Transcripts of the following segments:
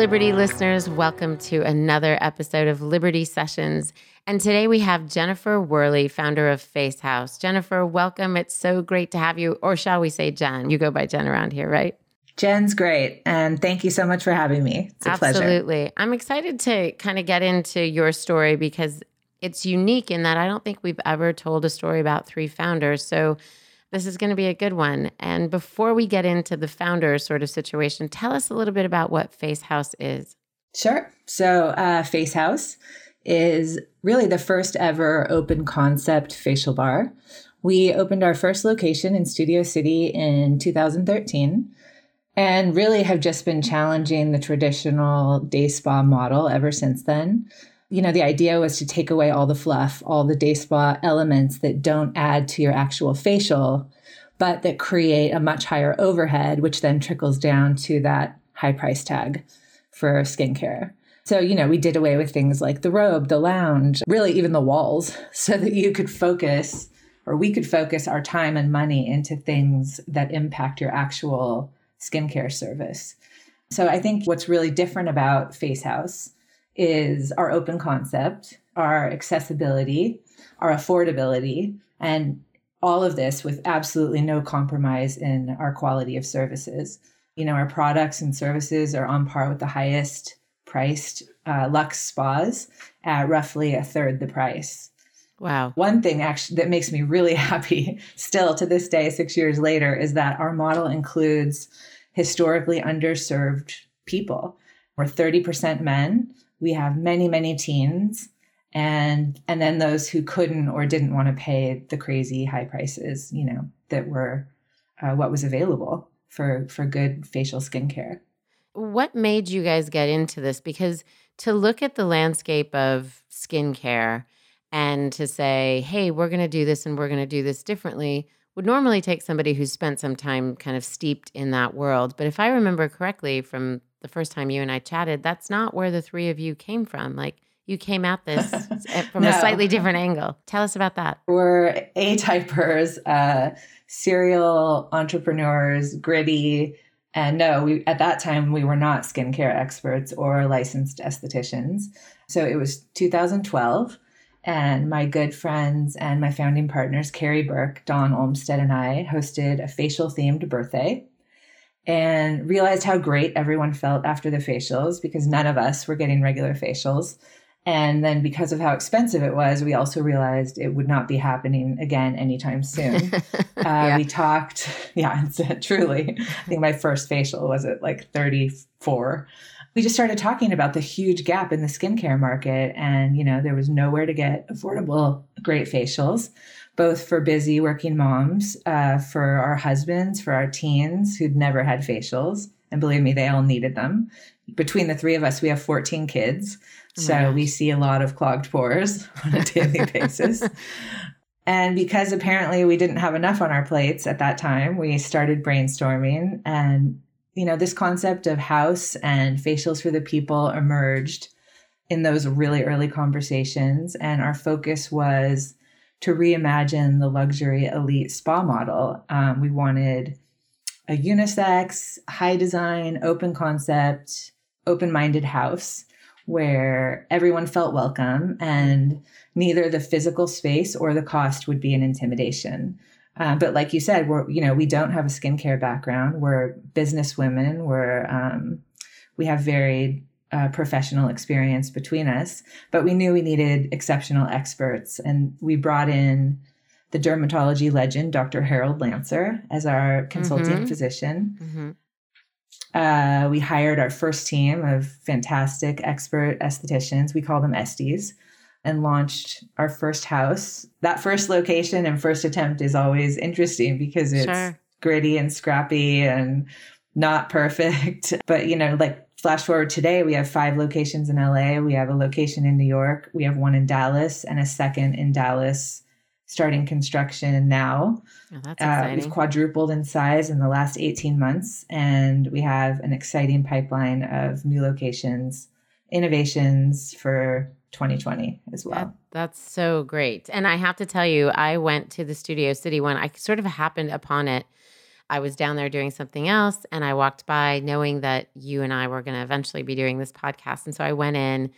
Liberty listeners. Welcome to another episode of Liberty Sessions. And today we have Jennifer Worley, founder of Face Haus. Jennifer, welcome. It's so great to have you, or shall we say Jen? You go by Jen around here, right? Jen's great. And thank you so much for having me. It's a pleasure. Absolutely. pleasure. I'm excited to kind of get into your story because it's unique in that I don't think we've ever told a story about three founders. So this is going to be a good one. And before we get into the founder sort of situation, tell us a little bit about what Face Haus is. Sure. So, uh, Face Haus is really the first ever open concept facial bar. We opened our first location in Studio City in 2013 and really have just been challenging the traditional day spa model ever since then. You know, the idea was to take away all the fluff, all the day spa elements that don't add to your actual facial, but that create a much higher overhead, which then trickles down to that high price tag for skincare. So, you know, we did away with things like the robe, the lounge, really even the walls, so that you could focus or we could focus our time and money into things that impact your actual skincare service. So, I think what's really different about Face Haus is our open concept, our accessibility, our affordability, and all of this with absolutely no compromise in our quality of services. You know, our products and services are on par with the highest priced uh, luxe spas at roughly a third the price. Wow. One thing actually that makes me really happy still to this day, six years later, is that our model includes historically underserved people. We're 30% men. We have many, many teens and and then those who couldn't or didn't want to pay the crazy high prices, you know, that were uh, what was available for for good facial skincare. What made you guys get into this? Because to look at the landscape of skincare and to say, hey, we're going to do this and we're going to do this differently would normally take somebody who's spent some time kind of steeped in that world. But if I remember correctly from the first time you and I chatted, that's not where the three of you came from. Like you came at this from no. a slightly different angle. Tell us about that. We're A typers, uh, serial entrepreneurs, gritty. And no, we at that time we were not skincare experts or licensed estheticians. So it was 2012, and my good friends and my founding partners, Karey Burke, Dawn Olmstead, and I hosted a facial themed birthday and realized how great everyone felt after the facials because none of us were getting regular facials. And then because of how expensive it was, we also realized it would not be happening again anytime soon. uh, yeah. We talked, yeah, and said truly. I think my first facial was at like 34. We just started talking about the huge gap in the skincare market. And, you know, there was nowhere to get affordable, great facials, both for busy working moms, uh, for our husbands, for our teens who'd never had facials. And believe me, they all needed them. Between the three of us, we have 14 kids. Oh so we see a lot of clogged pores on a daily basis. And because apparently we didn't have enough on our plates at that time, we started brainstorming. And, you know, this concept of house and facials for the people emerged in those really early conversations. And our focus was to reimagine the luxury elite spa model. Um, we wanted a unisex, high design, open concept, open minded house where everyone felt welcome and neither the physical space or the cost would be an intimidation. Uh, but like you said, we're you know we don't have a skincare background. We're business women. We're um, we have varied uh, professional experience between us, but we knew we needed exceptional experts, and we brought in the dermatology legend, Dr. Harold Lancer, as our consulting mm-hmm. physician. Mm-hmm. Uh, we hired our first team of fantastic expert estheticians. We call them Esties and launched our first house. That first location and first attempt is always interesting because it's sure. gritty and scrappy and not perfect. But, you know, like flash forward today, we have five locations in LA. We have a location in New York. We have one in Dallas and a second in Dallas starting construction now. Oh, that's exciting. Uh, we've quadrupled in size in the last 18 months, and we have an exciting pipeline of new locations, innovations for 2020 as well. That, that's so great. And I have to tell you, I went to the Studio City one. I sort of happened upon it. I was down there doing something else, and I walked by knowing that you and I were going to eventually be doing this podcast. And so I went in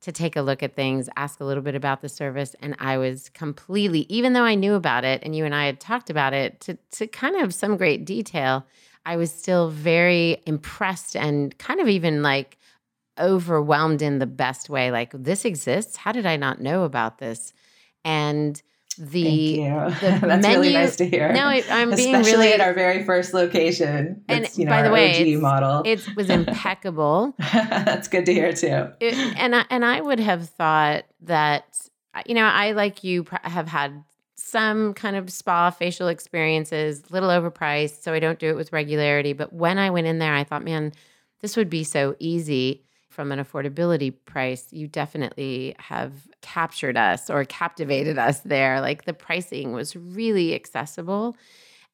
to take a look at things, ask a little bit about the service. And I was completely, even though I knew about it and you and I had talked about it to, to kind of some great detail, I was still very impressed and kind of even like overwhelmed in the best way. Like, this exists. How did I not know about this? And the, the that's menu, really nice to hear. No, I, am being especially really at our very first location. And you know, by the way, OG model. it was impeccable. that's good to hear too. It, and I, and I would have thought that you know I like you have had some kind of spa facial experiences, little overpriced, so I don't do it with regularity. But when I went in there, I thought, man, this would be so easy from an affordability price, you definitely have captured us or captivated us there. Like the pricing was really accessible.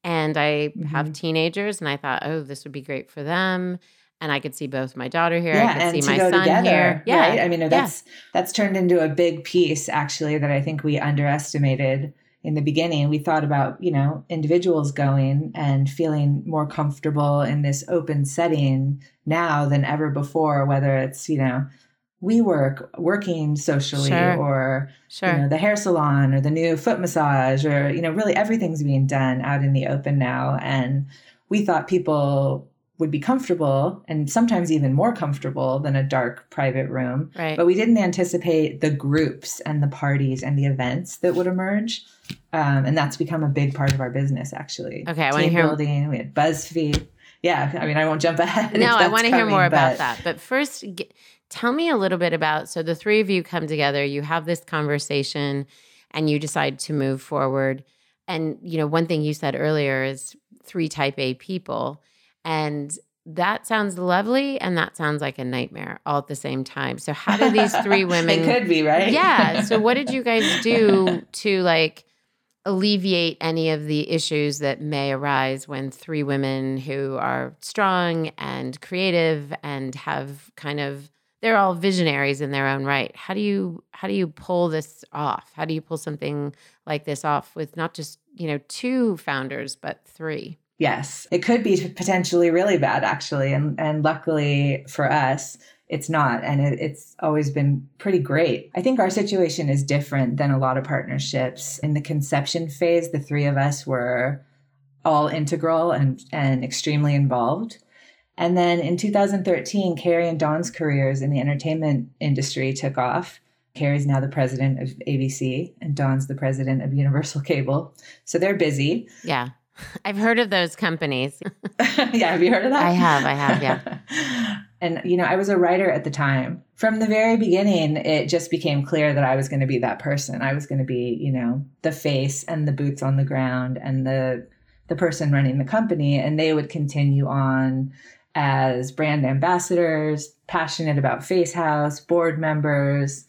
And I mm-hmm. have teenagers, and I thought, oh, this would be great for them. And I could see both my daughter here. Yeah, I could and see my go son together, here. Yeah, right? I mean, that's yeah. that's turned into a big piece actually that I think we underestimated in the beginning, we thought about, you know, individuals going and feeling more comfortable in this open setting now than ever before, whether it's, you know, we work working socially sure. or sure. you know the hair salon or the new foot massage or you know really everything's being done out in the open now and we thought people would be comfortable and sometimes even more comfortable than a dark private room. Right. But we didn't anticipate the groups and the parties and the events that would emerge. Um, and that's become a big part of our business, actually. Okay, I want to hear building. We had BuzzFeed. Yeah, I mean, I won't jump ahead. No, I want to hear more but... about that. But first, get, tell me a little bit about. So the three of you come together. You have this conversation, and you decide to move forward. And you know, one thing you said earlier is three Type A people and that sounds lovely and that sounds like a nightmare all at the same time. So how do these three women It could be, right? Yeah. So what did you guys do to like alleviate any of the issues that may arise when three women who are strong and creative and have kind of they're all visionaries in their own right. How do you how do you pull this off? How do you pull something like this off with not just, you know, two founders but three? Yes, it could be potentially really bad, actually. And, and luckily for us, it's not. And it, it's always been pretty great. I think our situation is different than a lot of partnerships. In the conception phase, the three of us were all integral and, and extremely involved. And then in 2013, Karey and Dawn's careers in the entertainment industry took off. Karey's now the president of ABC, and Dawn's the president of Universal Cable. So they're busy. Yeah. I've heard of those companies. yeah, have you heard of that? I have, I have, yeah. and you know, I was a writer at the time. From the very beginning, it just became clear that I was going to be that person. I was going to be, you know, the face and the boots on the ground and the the person running the company and they would continue on as brand ambassadors, passionate about Face Haus, board members,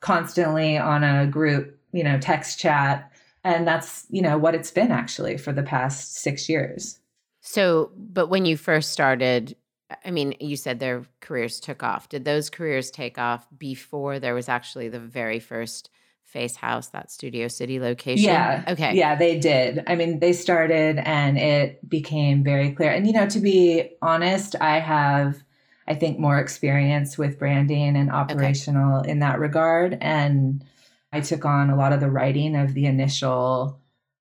constantly on a group, you know, text chat and that's, you know, what it's been actually for the past six years. So, but when you first started, I mean, you said their careers took off. Did those careers take off before there was actually the very first Face Haus, that Studio City location? Yeah. Okay. Yeah, they did. I mean, they started and it became very clear. And, you know, to be honest, I have, I think, more experience with branding and operational okay. in that regard. And, I took on a lot of the writing of the initial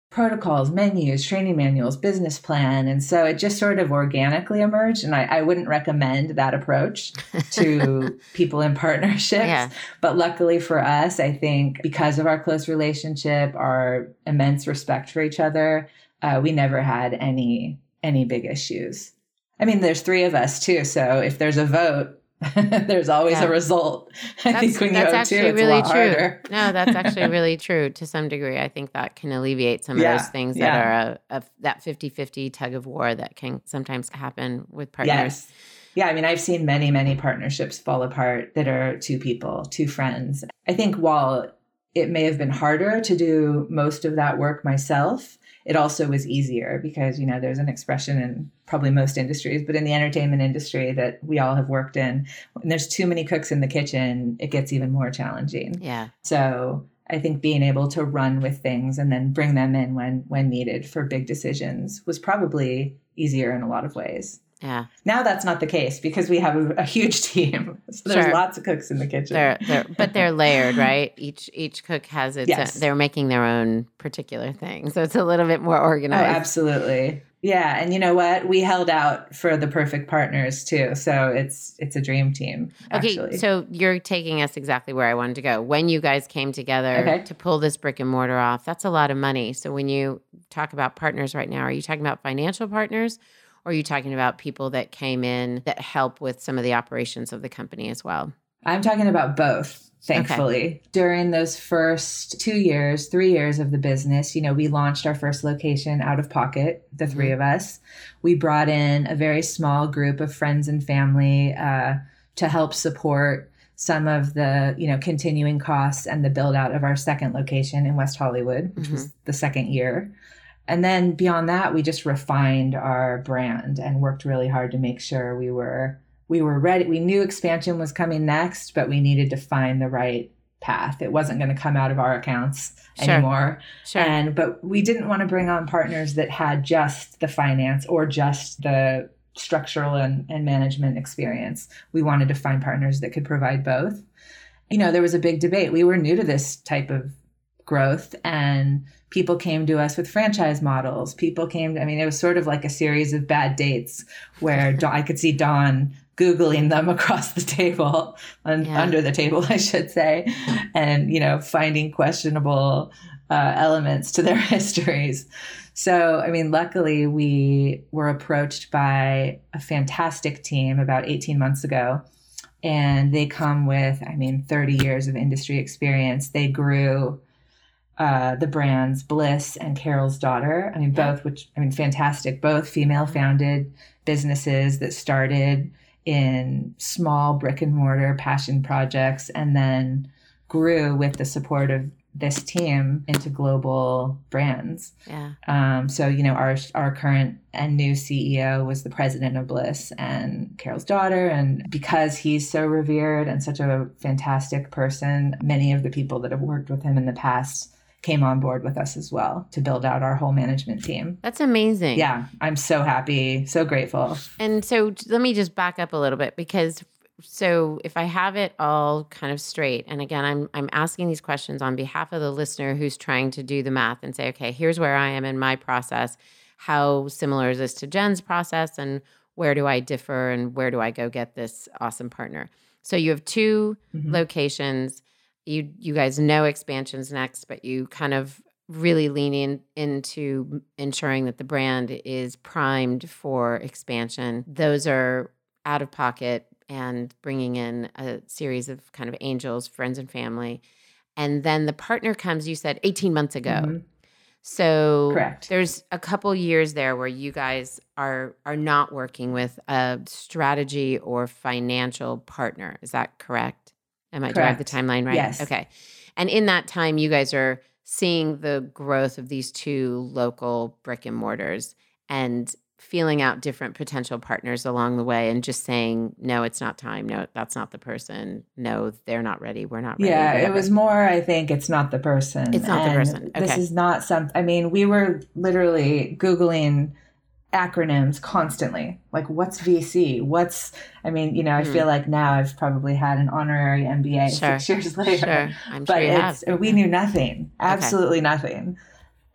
protocols, menus, training manuals, business plan. And so it just sort of organically emerged. And I, I wouldn't recommend that approach to people in partnerships. Yeah. But luckily for us, I think because of our close relationship, our immense respect for each other, uh, we never had any any big issues. I mean, there's three of us too. So if there's a vote, there's always yeah. a result. I that's, think when that's you actually two, really true. Harder. no, that's actually really true to some degree. I think that can alleviate some yeah. of those things yeah. that are a, a, that 50-50 tug of war that can sometimes happen with partners. Yes. Yeah, I mean, I've seen many, many partnerships fall apart that are two people, two friends. I think while it may have been harder to do most of that work myself, it also was easier because, you know, there's an expression in probably most industries, but in the entertainment industry that we all have worked in, when there's too many cooks in the kitchen, it gets even more challenging. Yeah. So I think being able to run with things and then bring them in when when needed for big decisions was probably easier in a lot of ways. Yeah. Now that's not the case because we have a, a huge team. So there's Sure. lots of cooks in the kitchen. They're, they're but they're layered, right? Each each cook has its Yes. they're making their own particular thing. So it's a little bit more oh, organized. oh, absolutely. Yeah, and you know what? We held out for the perfect partners too. So it's it's a dream team. Okay, so you're taking us exactly where I wanted to go. When you guys came together Okay. to pull this brick and mortar off, that's a lot of money. So when you talk about partners right now, are you talking about financial partners or are you talking about people that came in that help with some of the operations of the company as well? I'm talking about both, thankfully. During those first two years, three years of the business, you know, we launched our first location out of pocket, the three of us. We brought in a very small group of friends and family uh, to help support some of the, you know, continuing costs and the build out of our second location in West Hollywood, which was the second year. And then beyond that, we just refined our brand and worked really hard to make sure we were we were ready. We knew expansion was coming next, but we needed to find the right path. It wasn't going to come out of our accounts Sure. anymore. Sure. And but we didn't want to bring on partners that had just the finance or just the structural and, and management experience. We wanted to find partners that could provide both. You know, there was a big debate. We were new to this type of growth and people came to us with franchise models. People came, I mean, it was sort of like a series of bad dates where I could see Dawn Googling them across the table, Yeah. under the table, I should say, and, you know, finding questionable uh, elements to their histories. So, I mean, luckily we were approached by a fantastic team about 18 months ago. And they come with, I mean, 30 years of industry experience. They grew uh, the brands Bliss and Carol's Daughter. I mean, both, which, I mean, fantastic, both female founded businesses that started in small brick and mortar passion projects and then grew with the support of this team into global brands. yeah. Um, so you know, our our current and new CEO was the president of Bliss and Carol's daughter, and because he's so revered and such a fantastic person, many of the people that have worked with him in the past came on board with us as well to build out our whole management team. That's amazing. Yeah, I'm so happy, so grateful. And so let me just back up a little bit because so if I have it all kind of straight, and again, I'm I'm asking these questions on behalf of the listener who's trying to do the math and say, okay, here's where I am in my process. How similar is this to Jen's process, and where do I differ, and where do I go get this awesome partner? So you have 2 Mhm. locations. You you guys know expansions next, but you kind of really lean in into ensuring that the brand is primed for expansion. Those are out of pocket and bringing in a series of kind of angels, friends and family. And then the partner comes, you said 18 months ago. Mhm. So Correct. there's a couple years there where you guys are are not working with a strategy or financial partner. Is that correct? Am I do I have the timeline right? Yes. Okay. And in that time, you guys are seeing the growth of these two local brick and mortars and feeling out different potential partners along the way and just saying, no, it's not time. No, that's not the person. No, they're not ready. We're not ready. Yeah, it was more, I think, it's not the person. It's not the And person. This is not something I mean, we were literally Googling acronyms constantly. Like, what's VC? What's, I mean, you know, I Hmm. feel like now I've probably had an honorary MBA Sure. six years later. Sure. I'm But sure it's, have. we knew nothing, absolutely nothing.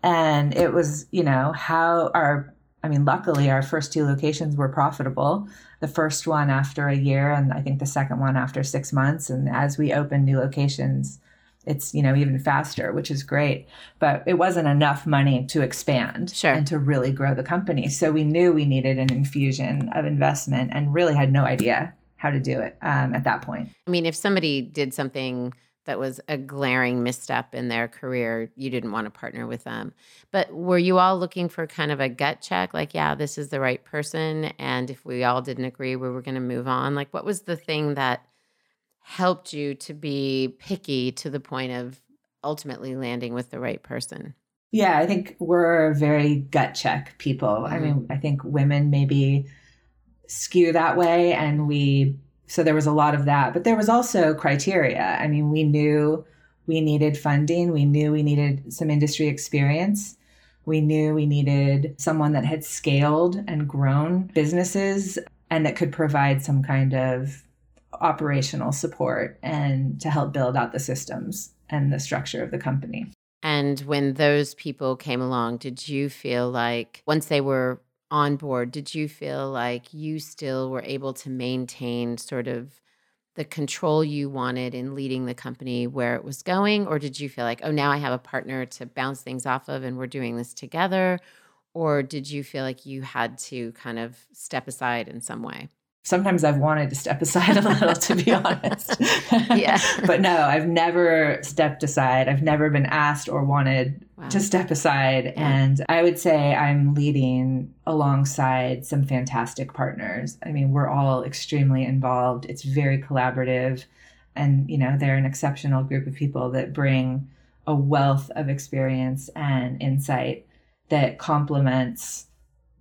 And it was, you know, how our, I mean, luckily our first two locations were profitable. The first one after a year, and I think the second one after six months. And as we open new locations, it's, you know, even faster, which is great. But it wasn't enough money to expand Sure. and to really grow the company. So we knew we needed an infusion of investment and really had no idea how to do it um, at that point. I mean, if somebody did something that was a glaring misstep in their career, you didn't want to partner with them. But were you all looking for kind of a gut check, like, yeah, this is the right person? And if we all didn't agree, we were going to move on? Like, what was the thing that helped you to be picky to the point of ultimately landing with the right person? Yeah, I think we're very gut check people. Mm-hmm. I mean, I think women maybe skew that way and we so there was a lot of that but there was also criteria i mean we knew we needed funding we knew we needed some industry experience we knew we needed someone that had scaled and grown businesses and that could provide some kind of operational support and to help build out the systems and the structure of the company and when those people came along did you feel like once they were on board, did you feel like you still were able to maintain sort of the control you wanted in leading the company where it was going? Or did you feel like, oh, now I have a partner to bounce things off of and we're doing this together? Or did you feel like you had to kind of step aside in some way? Sometimes I've wanted to step aside a little, to be honest. yeah. but no, I've never stepped aside. I've never been asked or wanted wow. to step aside. Yeah. And I would say I'm leading alongside some fantastic partners. I mean, we're all extremely involved, it's very collaborative. And, you know, they're an exceptional group of people that bring a wealth of experience and insight that complements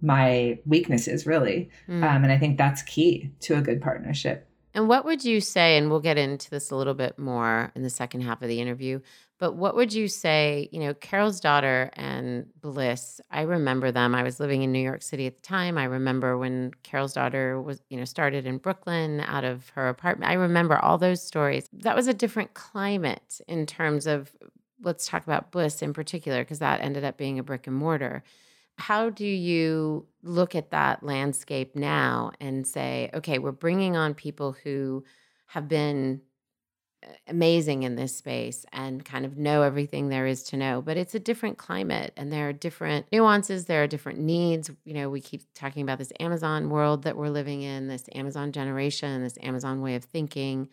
my weaknesses really. Mm. um, and i think that's key to a good partnership. And what would you say and we'll get into this a little bit more in the second half of the interview but what would you say you know carol's daughter and bliss i remember them. I was living in new york city at the time. I remember when carol's daughter was you know started in brooklyn out of her apartment. I remember all those stories. That was a different climate in terms of let's talk about bliss in particular because that ended up being a brick and mortar how do you look at that landscape now and say, okay, we're bringing on people who have been uh, amazing in this space and kind of know everything there is to know but it's a different climate and there are different nuances there are different needs. You know we keep talking about this amazon world that we're living in this amazon generation this amazon way of thinking.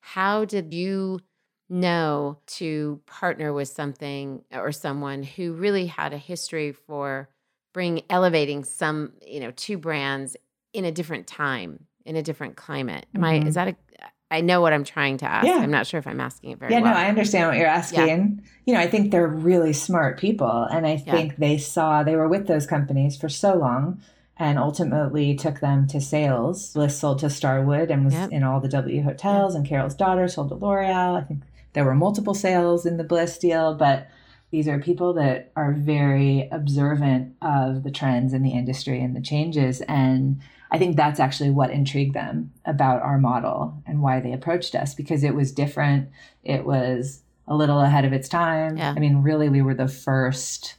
How did you know to partner with something or someone who really had a history for bring elevating some, you know, two brands in a different time, in a different climate. Am mm-hmm. I is that a I know what I'm trying to ask. Yeah. I'm not sure if I'm asking it very yeah, well. no, I understand what you're asking. Yeah. You know, I think they're really smart people. And I think yeah. they saw, they were with those companies for so long and ultimately took them to sales. Bliss sold to Starwood and was yep. in all the W hotels, and Carol's daughter sold to L'Oreal. I think there were multiple sales in the Bliss deal, but these are people that are very observant of the trends in the industry and the changes. And I think that's actually what intrigued them about our model and why they approached us because it was different. It was a little ahead of its time. Yeah. I mean, really, we were the first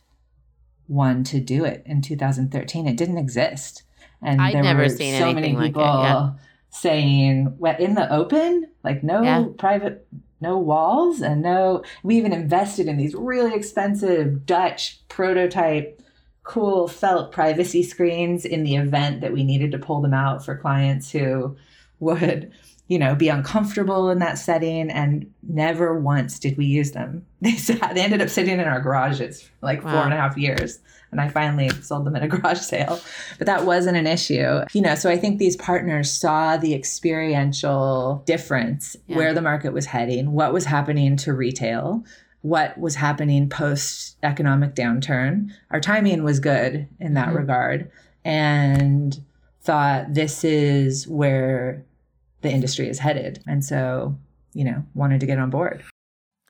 one to do it in 2013. It didn't exist. And I'd there never were seen so many people like it, yeah. saying, "What in the open? Like no yeah. private no walls and no we even invested in these really expensive dutch prototype cool felt privacy screens in the event that we needed to pull them out for clients who would you know be uncomfortable in that setting and never once did we use them they sat, they ended up sitting in our garages for like wow. four and a half years and I finally sold them at a garage sale. But that wasn't an issue. You know, so I think these partners saw the experiential difference yeah. where the market was heading, what was happening to retail, what was happening post economic downturn. Our timing was good in that mm-hmm. regard and thought this is where the industry is headed. And so, you know, wanted to get on board.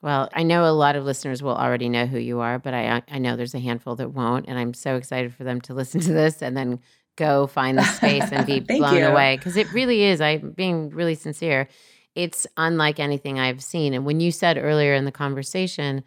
Well, I know a lot of listeners will already know who you are, but I I know there's a handful that won't, and I'm so excited for them to listen to this and then go find the space and be blown you. away because it really is. I'm being really sincere. It's unlike anything I've seen. And when you said earlier in the conversation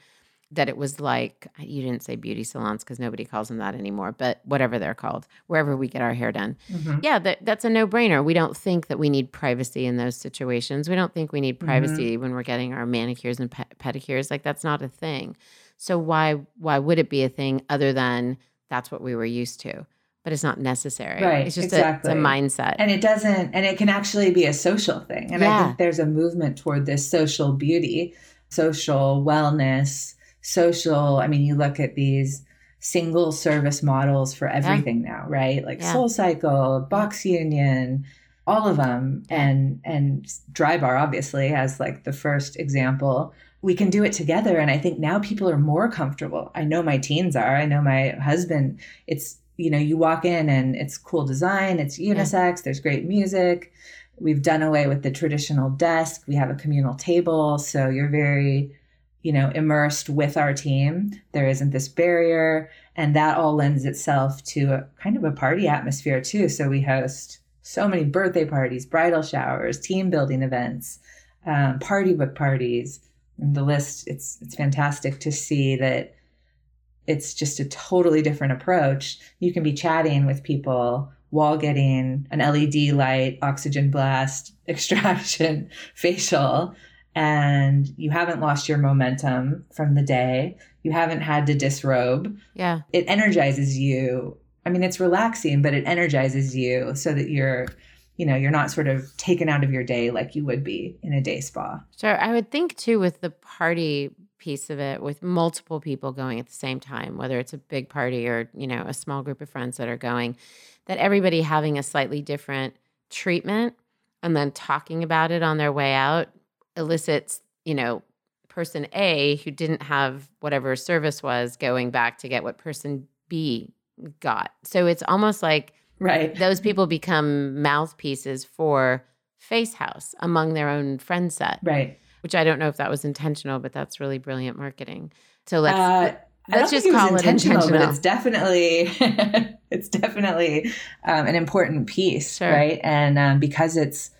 that it was like you didn't say beauty salons because nobody calls them that anymore but whatever they're called wherever we get our hair done mm-hmm. yeah that, that's a no-brainer we don't think that we need privacy in those situations we don't think we need privacy mm-hmm. when we're getting our manicures and pe- pedicures like that's not a thing so why why would it be a thing other than that's what we were used to but it's not necessary. Right. It's just exactly. a, it's a mindset. And it doesn't, and it can actually be a social thing. And yeah. I think there's a movement toward this social beauty social wellness, social. I mean, you look at these single service models for everything yeah. now, right? Like yeah. Soul Cycle, Box Union, all of them, and and Drybar obviously as like the first example. We can do it together, and I think now people are more comfortable. I know my teens are. I know my husband. It's you know you walk in and it's cool design. It's unisex. There's great music. We've done away with the traditional desk. We have a communal table, so you're very you know, immersed with our team. There isn't this barrier. And that all lends itself to a kind of a party atmosphere too. So we host so many birthday parties, bridal showers, team building events, um, party book parties. And the list, it's it's fantastic to see that it's just a totally different approach. You can be chatting with people while getting an LED light, oxygen blast, extraction, facial and you haven't lost your momentum from the day. You haven't had to disrobe. Yeah. It energizes you. I mean, it's relaxing, but it energizes you so that you're, you know, you're not sort of taken out of your day like you would be in a day spa. Sure. I would think too with the party piece of it with multiple people going at the same time, whether it's a big party or, you know, a small group of friends that are going, that everybody having a slightly different treatment and then talking about it on their way out elicits, you know, person A who didn't have whatever service was going back to get what person B got. So it's almost like right. those people become mouthpieces for Face Haus among their own friend set. Right. Which I don't know if that was intentional, but that's really brilliant marketing. So let's uh, let's just call it intentional, intentional, but it's definitely it's definitely um, an important piece, sure. right? And um, because it's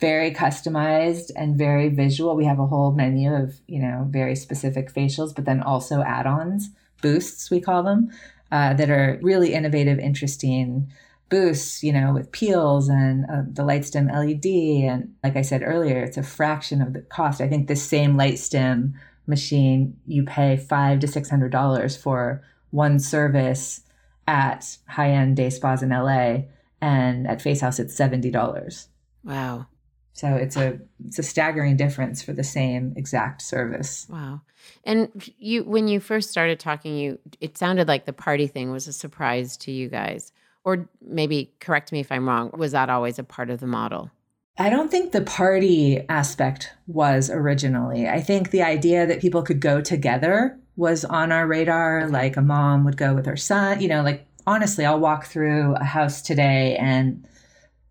very customized and very visual. We have a whole menu of, you know, very specific facials, but then also add ons, boosts, we call them, uh, that are really innovative, interesting boosts, you know, with peels and uh, the LightStim LED. And like I said earlier, it's a fraction of the cost. I think this same LightStim machine, you pay five to six hundred dollars for one service at high end day spas in LA, and at Face Haus it's seventy dollars. Wow. So it's a it's a staggering difference for the same exact service. Wow. And you when you first started talking you it sounded like the party thing was a surprise to you guys. Or maybe correct me if I'm wrong, was that always a part of the model? I don't think the party aspect was originally. I think the idea that people could go together was on our radar. Like a mom would go with her son, you know, like honestly, I'll walk through a house today and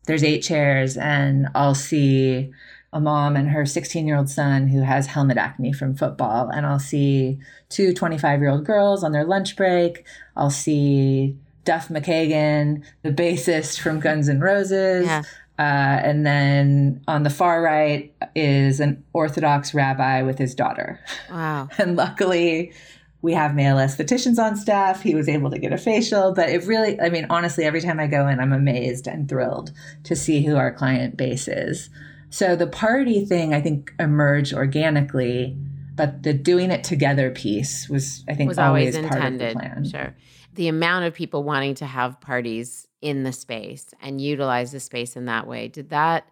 there's eight chairs and I'll see a mom and her 16 year old son who has helmet acne from football. And I'll see two 25 year old girls on their lunch break. I'll see Duff McKagan, the bassist from Guns N' Roses. Yeah. Uh, and then on the far right is an Orthodox rabbi with his daughter. Wow. and luckily, we have male estheticians on staff. He was able to get a facial, but it really, I mean, honestly, every time I go in, I'm amazed and thrilled to see who our client base is. So the party thing, I think, emerged organically, but the doing it together piece was, I think, was always, always part intended. of the plan. Sure. The amount of people wanting to have parties in the space and utilize the space in that way, did that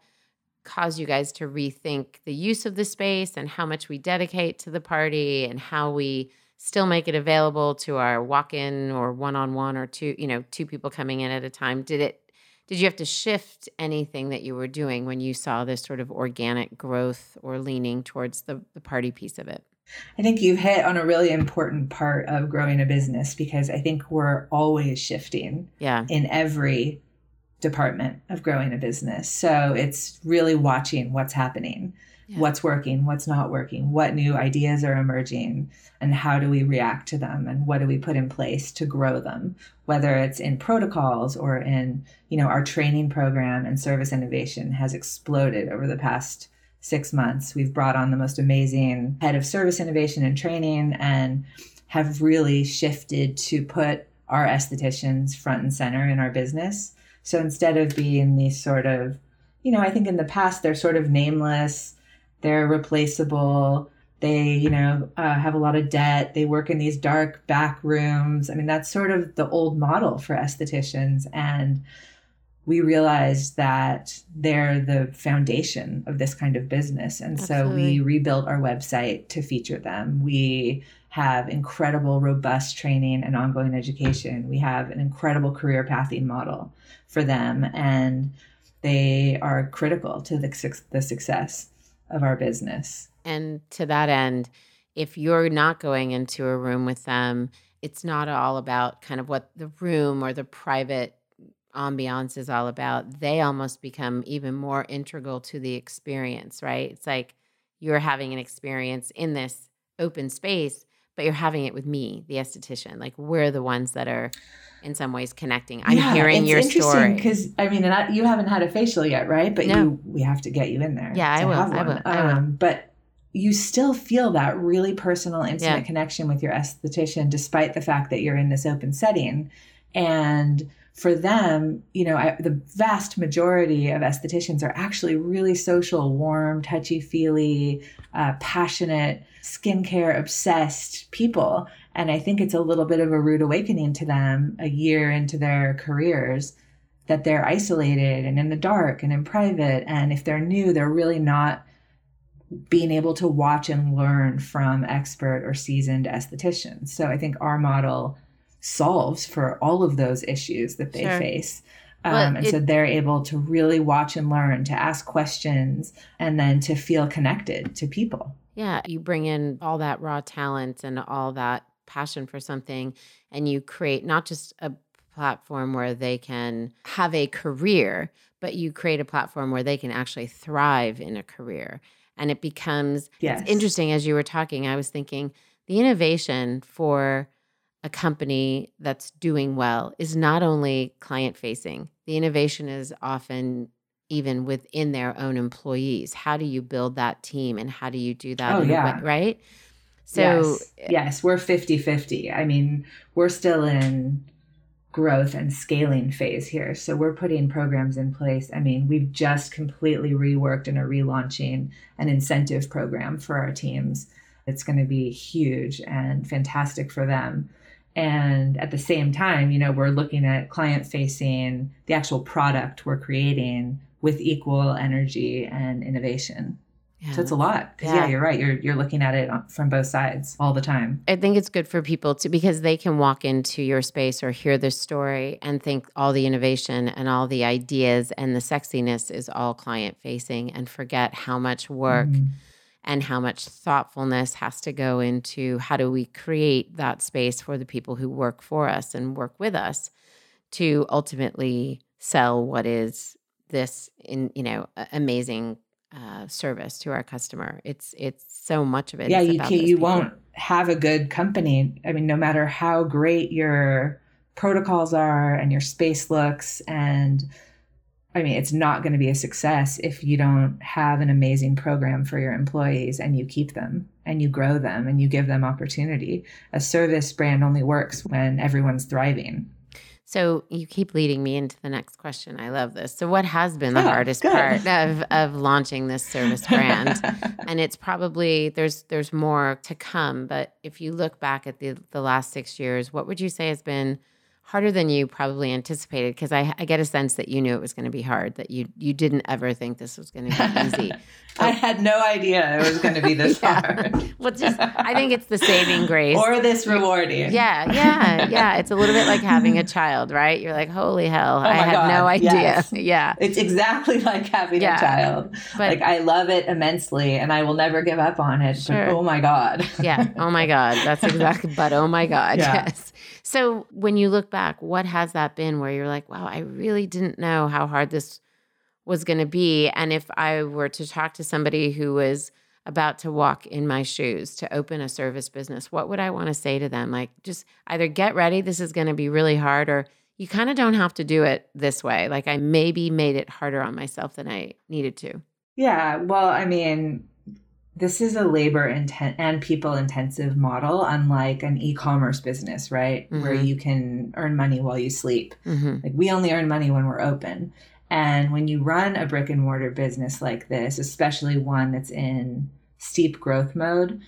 cause you guys to rethink the use of the space and how much we dedicate to the party and how we still make it available to our walk-in or one-on-one or two you know two people coming in at a time did it did you have to shift anything that you were doing when you saw this sort of organic growth or leaning towards the, the party piece of it I think you hit on a really important part of growing a business because I think we're always shifting yeah. in every department of growing a business. So it's really watching what's happening yeah. what's working, what's not working, what new ideas are emerging, and how do we react to them, and what do we put in place to grow them, whether it's in protocols or in, you know, our training program and service innovation has exploded over the past six months. We've brought on the most amazing head of service innovation and training and have really shifted to put our estheticians front and center in our business. So instead of being these sort of, you know, I think in the past they're sort of nameless, they're replaceable. They, you know, uh, have a lot of debt. They work in these dark back rooms. I mean, that's sort of the old model for estheticians. And we realized that they're the foundation of this kind of business. And Absolutely. so we rebuilt our website to feature them. We have incredible, robust training and ongoing education. We have an incredible career pathing model for them, and they are critical to the, the success of our business. And to that end, if you're not going into a room with them, it's not all about kind of what the room or the private ambiance is all about, they almost become even more integral to the experience, right? It's like you're having an experience in this open space, but you're having it with me, the esthetician. Like we're the ones that are in some ways connecting. I'm yeah, hearing your story It's interesting because I mean, and I, you haven't had a facial yet, right? But no. you, we have to get you in there. Yeah, I will, I will. I will. Um, but you still feel that really personal, intimate yeah. connection with your esthetician, despite the fact that you're in this open setting. And for them, you know, I, the vast majority of estheticians are actually really social, warm, touchy feely, uh, passionate, skincare obsessed people. And I think it's a little bit of a rude awakening to them a year into their careers that they're isolated and in the dark and in private. And if they're new, they're really not being able to watch and learn from expert or seasoned estheticians. So I think our model solves for all of those issues that they sure. face. Um, and it, so they're able to really watch and learn, to ask questions, and then to feel connected to people. Yeah, you bring in all that raw talent and all that passion for something, and you create not just a platform where they can have a career, but you create a platform where they can actually thrive in a career. And it becomes yes. interesting as you were talking. I was thinking the innovation for a company that's doing well is not only client facing, the innovation is often even within their own employees. How do you build that team and how do you do that? Oh, yeah. Way, right? So, yes. Eh yes, we're 50 50. I mean, we're still in growth and scaling phase here. So we're putting programs in place. I mean, we've just completely reworked and are relaunching an incentive program for our teams. It's going to be huge and fantastic for them and at the same time you know we're looking at client facing the actual product we're creating with equal energy and innovation yeah. so it's a lot because yeah. yeah. you're right you're you're looking at it from both sides all the time i think it's good for people to because they can walk into your space or hear this story and think all the innovation and all the ideas and the sexiness is all client facing and forget how much work mm and how much thoughtfulness has to go into how do we create that space for the people who work for us and work with us to ultimately sell what is this in you know amazing uh, service to our customer. It's it's so much of it. Yeah, you can, you people. won't have a good company. I mean, no matter how great your protocols are and your space looks and I mean, it's not going to be a success if you don't have an amazing program for your employees and you keep them and you grow them and you give them opportunity. A service brand only works when everyone's thriving. So you keep leading me into the next question. I love this. So what has been the oh, hardest good. part of of launching this service brand? and it's probably there's there's more to come, but if you look back at the the last 6 years, what would you say has been harder than you probably anticipated because I, I, get a sense that you knew it was going to be hard that you you didn't ever think this was going to be easy. I had no idea it was going to be this yeah. hard. Well just i think it's the saving grace. Or this rewarding. Yeah yeah yeah. It's a little bit like having a child right? You're like holy hell oh i had God, no idea. yes. yeah. It's exactly like having yeah. a child. But, like i love it immensely and i will never give up on it sure. but oh my god. Yeah. Oh my god. That's exactly but oh my god yeah. yes so when you look back, what has that been where you're like, wow, I really didn't know how hard this was going to be. And if I were to talk to somebody who was about to walk in my shoes to open a service business, what would I want to say to them? Like, just either get ready, this is going to be really hard, or you kind of don't have to do it this way. Like, I maybe made it harder on myself than I needed to. Yeah. Well, I mean, this is a labor intent and people intensive model unlike an e-commerce business right mm-hmm. where you can earn money while you sleep mm-hmm. like we only earn money when we're open and when you run a brick and mortar business like this especially one that's in steep growth mode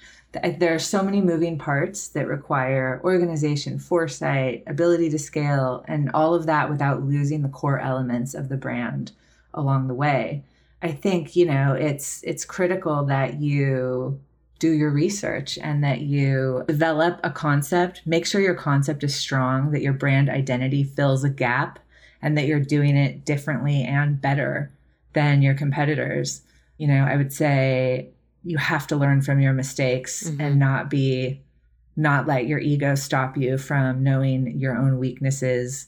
there are so many moving parts that require organization, foresight, ability to scale, and all of that without losing the core elements of the brand along the way. I think, you know, it's it's critical that you do your research and that you develop a concept, make sure your concept is strong, that your brand identity fills a gap and that you're doing it differently and better than your competitors. You know, I would say you have to learn from your mistakes mm-hmm. and not be not let your ego stop you from knowing your own weaknesses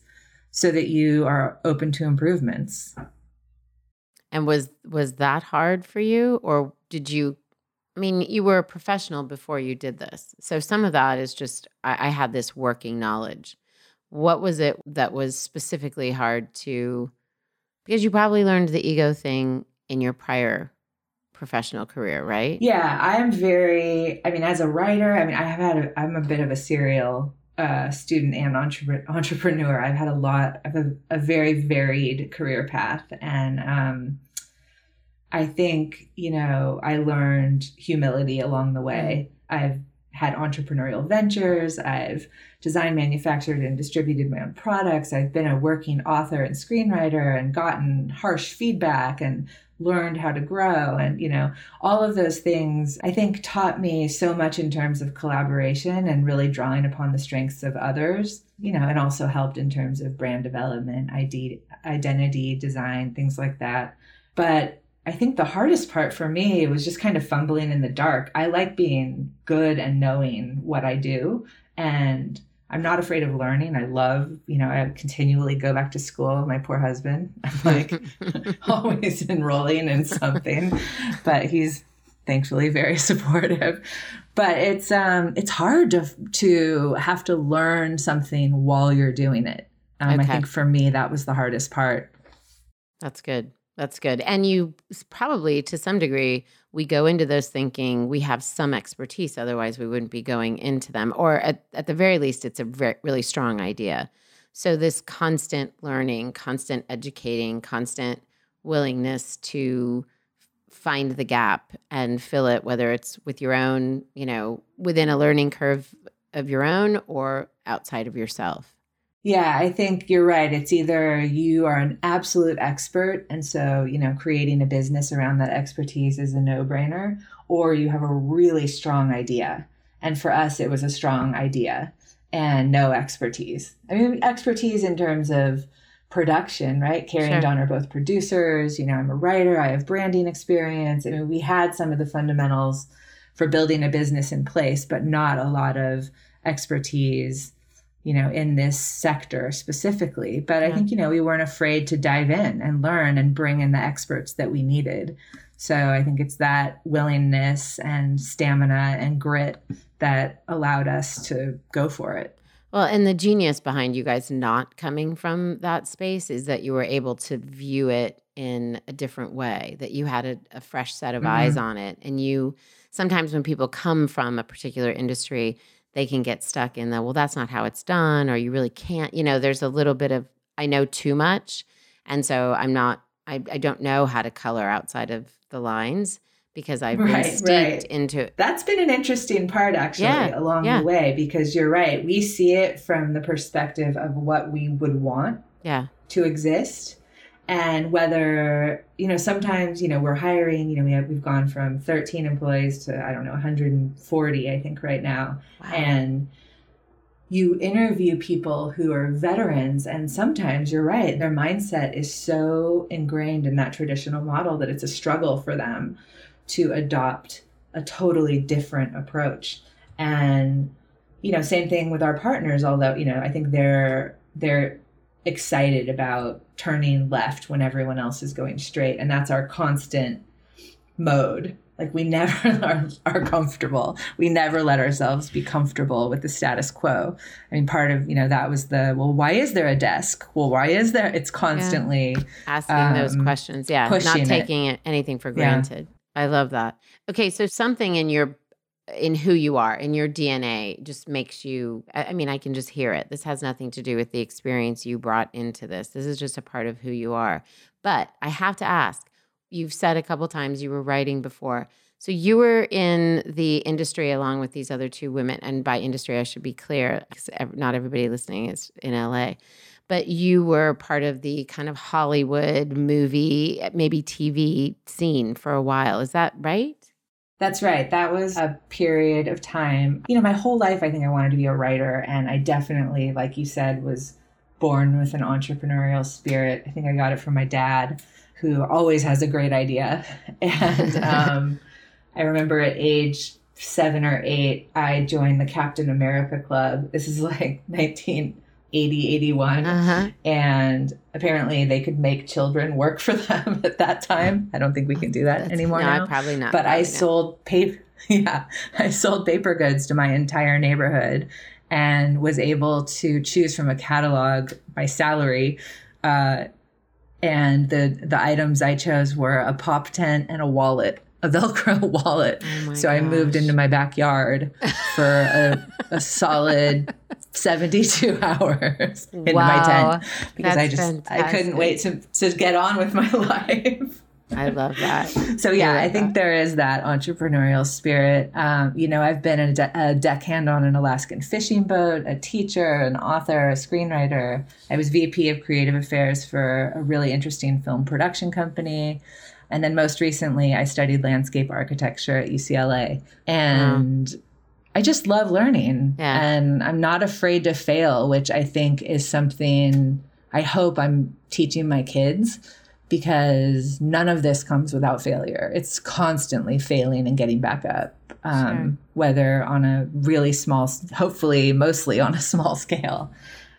so that you are open to improvements. And was was that hard for you or did you I mean, you were a professional before you did this. So some of that is just I, I had this working knowledge. What was it that was specifically hard to because you probably learned the ego thing in your prior professional career, right? Yeah, I am very. I mean, as a writer, I mean, I have had. I'm a bit of a serial student and entre- entrepreneur. I've had a lot of a, a very varied career path, and um, I think you know I learned humility along the way. I've had entrepreneurial ventures. I've designed, manufactured, and distributed my own products. I've been a working author and screenwriter and gotten harsh feedback and learned how to grow and you know all of those things i think taught me so much in terms of collaboration and really drawing upon the strengths of others you know and also helped in terms of brand development ID, identity design things like that. But i think the hardest part for me was just kind of fumbling in the dark. I like being good and knowing what i do and I'm not afraid of learning. I love, you know, I continually go back to school. My poor husband, I'm like always enrolling in something, but he's thankfully very supportive. But it's um it's hard to to have to learn something while you're doing it. Um, okay. I think for me that was the hardest part. That's good. That's good. And you probably, to some degree, we go into those thinking we have some expertise. Otherwise, we wouldn't be going into them. Or at, at the very least, it's a very, really strong idea. So, this constant learning, constant educating, constant willingness to find the gap and fill it, whether it's with your own, you know, within a learning curve of your own or outside of yourself. Yeah, I think you're right. It's either you are an absolute expert, and so, you know, creating a business around that expertise is a no brainer, or you have a really strong idea. And for us, it was a strong idea and no expertise. I mean, expertise in terms of production, right? Karey sure. and Dawn are both producers. You know, I'm a writer, I have branding experience. I mean, we had some of the fundamentals for building a business in place, but not a lot of expertise you know, in this sector specifically. But yeah. I think, you know, we weren't afraid to dive in and learn and bring in the experts that we needed. So I think it's that willingness and stamina and grit that allowed us to go for it. Well, and the genius behind you guys not coming from that space is that you were able to view it in a different way, that you had a, a fresh set of mm-hmm. eyes on it. And you sometimes, when people come from a particular industry, they can get stuck in the well that's not how it's done or you really can't you know there's a little bit of i know too much and so i'm not i, I don't know how to color outside of the lines because i've right, been steeped right. into that's been an interesting part actually yeah, along yeah. the way because you're right we see it from the perspective of what we would want yeah to exist and whether you know sometimes you know we're hiring you know we have we've gone from 13 employees to i don't know 140 i think right now wow. and you interview people who are veterans and sometimes you're right their mindset is so ingrained in that traditional model that it's a struggle for them to adopt a totally different approach and you know same thing with our partners although you know i think they're they're excited about turning left when everyone else is going straight. And that's our constant mode. Like we never are, are, comfortable. We never let ourselves be comfortable with the status quo. I mean, part of, you know, that was the, well, why is there a desk? Well, why is there? It's constantly yeah. asking um, those questions. Yeah. Not taking it. anything for granted. Yeah. I love that. Okay. So something in your in who you are in your dna just makes you i mean i can just hear it this has nothing to do with the experience you brought into this this is just a part of who you are but i have to ask you've said a couple times you were writing before So you were in the industry along with these other two women, and by industry I should be clear because not everybody listening is in LA. But you were part of the kind of Hollywood movie, eh, maybe TV scene for a while. Is that right? That's right. That was a period of time. You know, my whole life, I think I wanted to be a writer. And I definitely, like you said, was born with an entrepreneurial spirit. I think I got it from my dad, who always has a great idea. And um, I remember at age seven or eight, I joined the Captain America Club. This is like 1980, 81. Uh-huh. And apparently they could make children work for them at that time. I don't think we can do that That's, anymore. No, now. probably not. But probably I sold paper. Yeah, I sold paper goods to my entire neighborhood and was able to choose from a catalog by salary. Uh, and the the items I chose were a pop tent and a wallet a Velcro wallet. Oh so gosh. I moved into my backyard for a, a solid 72 hours in wow. my tent because That's I just fantastic. I couldn't wait to to get on with my life. I love that. So yeah, I, I think that. there is that entrepreneurial spirit. Um, you know, I've been a, de- a deckhand on an Alaskan fishing boat, a teacher, an author, a screenwriter. I was VP of creative affairs for a really interesting film production company. And then most recently, I studied landscape architecture at UCLA. And I just love learning. Yeah. And I'm not afraid to fail, which I think is something I hope I'm teaching my kids because none of this comes without failure. It's constantly failing and getting back up, um, sure. whether on a really small, hopefully, mostly on a small scale.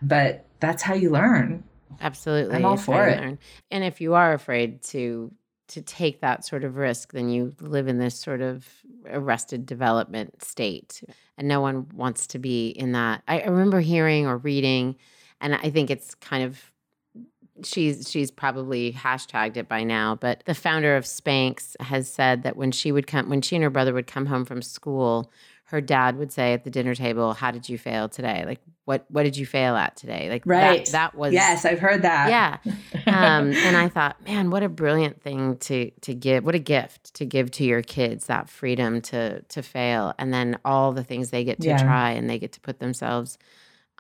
But that's how you learn. Absolutely. I'm all for it. Learn. And if you are afraid to to take that sort of risk, then you live in this sort of arrested development state. And no one wants to be in that. I, I remember hearing or reading, and I think it's kind of she's she's probably hashtagged it by now but the founder of spanx has said that when she would come when she and her brother would come home from school her dad would say at the dinner table, "How did you fail today? Like, what what did you fail at today? Like, right? That, that was yes, I've heard that. Yeah, um, and I thought, man, what a brilliant thing to to give. What a gift to give to your kids that freedom to to fail, and then all the things they get to yeah. try and they get to put themselves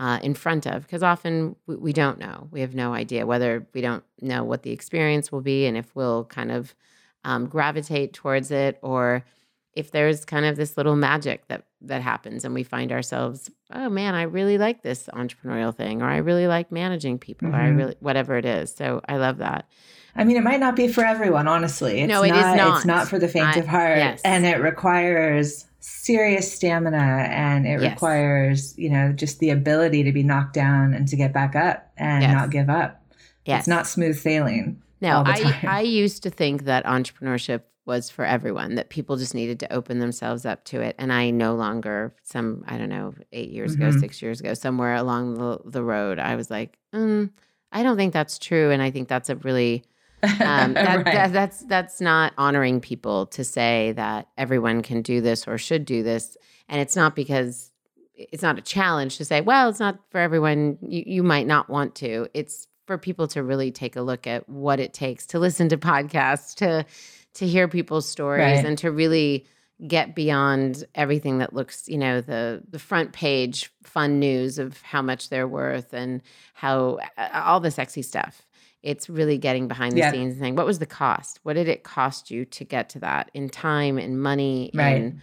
uh, in front of. Because often we, we don't know. We have no idea whether we don't know what the experience will be and if we'll kind of um, gravitate towards it or if there's kind of this little magic that that happens and we find ourselves oh man i really like this entrepreneurial thing or i really like managing people mm-hmm. or i mm-hmm. really whatever it is so i love that i mean it might not be for everyone honestly it's no it not, is not it's not for the faint of heart yes. and it requires serious stamina and it yes. requires you know just the ability to be knocked down and to get back up and yes. not give up yes. it's not smooth sailing no i i used to think that entrepreneurship was for everyone that people just needed to open themselves up to it. And i no longer some i don't know eight years mm-hmm. ago six years ago somewhere along the, the road i was like mm, i don't think that's true. And i think that's a really um, that, right. that, that's that's not honoring people to say that everyone can do this or should do this. And it's not because it's not a challenge to say well it's not for everyone. You, you might not want to. It's for people to really take a look at what it takes to listen to podcasts to to hear people's stories right. and to really get beyond everything that looks, you know, the the front page fun news of how much they're worth and how uh, all the sexy stuff. It's really getting behind the yeah. scenes and saying, what was the cost? What did it cost you to get to that in time and money right. and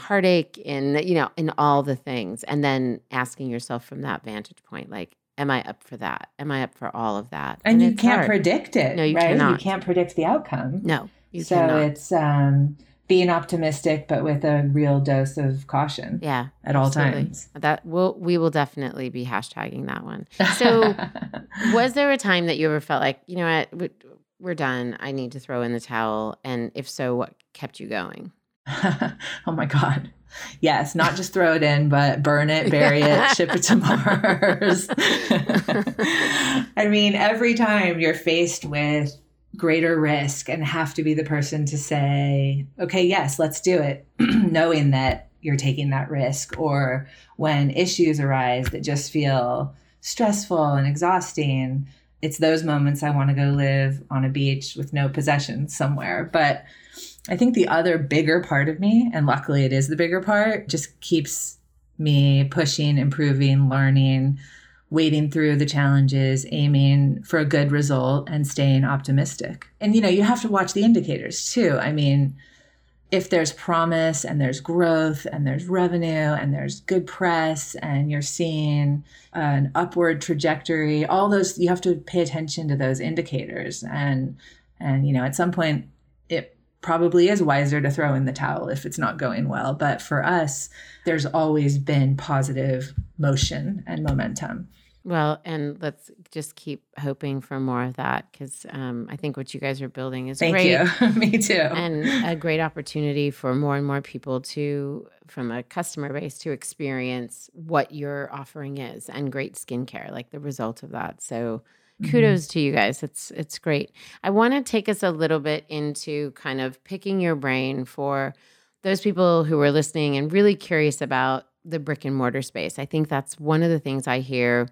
heartache in you know in all the things and then asking yourself from that vantage point like am i up for that am i up for all of that and, and you can't hard. predict it no you right cannot. you can't predict the outcome no you so cannot. it's um, being optimistic, but with a real dose of caution. Yeah, at absolutely. all times. That will we will definitely be hashtagging that one. So, was there a time that you ever felt like you know what we're done? I need to throw in the towel, and if so, what kept you going? oh my god. Yes, not just throw it in, but burn it, bury it, ship it to Mars. I mean, every time you're faced with greater risk and have to be the person to say, okay, yes, let's do it, knowing that you're taking that risk. Or when issues arise that just feel stressful and exhausting, it's those moments I want to go live on a beach with no possessions somewhere. But I think the other bigger part of me, and luckily it is the bigger part, just keeps me pushing, improving, learning, wading through the challenges, aiming for a good result, and staying optimistic. And, you know, you have to watch the indicators too. I mean, if there's promise and there's growth and there's revenue and there's good press and you're seeing an upward trajectory all those you have to pay attention to those indicators and and you know at some point it probably is wiser to throw in the towel if it's not going well but for us there's always been positive motion and momentum well, and let's just keep hoping for more of that because um, I think what you guys are building is Thank great. you. Me too. And a great opportunity for more and more people to, from a customer base, to experience what your offering is and great skincare, like the result of that. So mm-hmm. kudos mm-hmm. to you guys. It's it's great. I want to take us a little bit into kind of picking your brain for those people who are listening and really curious about the brick and mortar space. I think that's one of the things I hear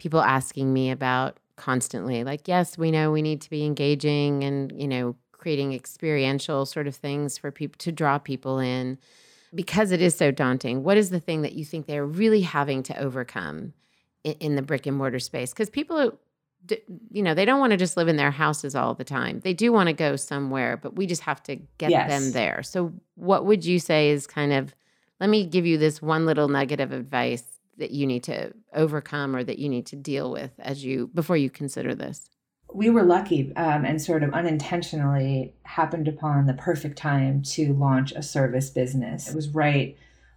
people asking me about constantly. Like, yes, we know we need to be engaging and, you know, creating experiential sort of things for people to draw people in because it is so daunting. What is the thing that you think they're really having to overcome in, in the brick and mortar space? Because people, you know, they don't want to just live in their houses all the time. They do want to go somewhere, but we just have to get yes. them there. So, what would you say is kind of, let me give you this one little nugget of advice that you need to overcome or that you need to deal with as you before you consider this? We were lucky um, and sort of unintentionally happened upon the perfect time to launch a service business. It was right,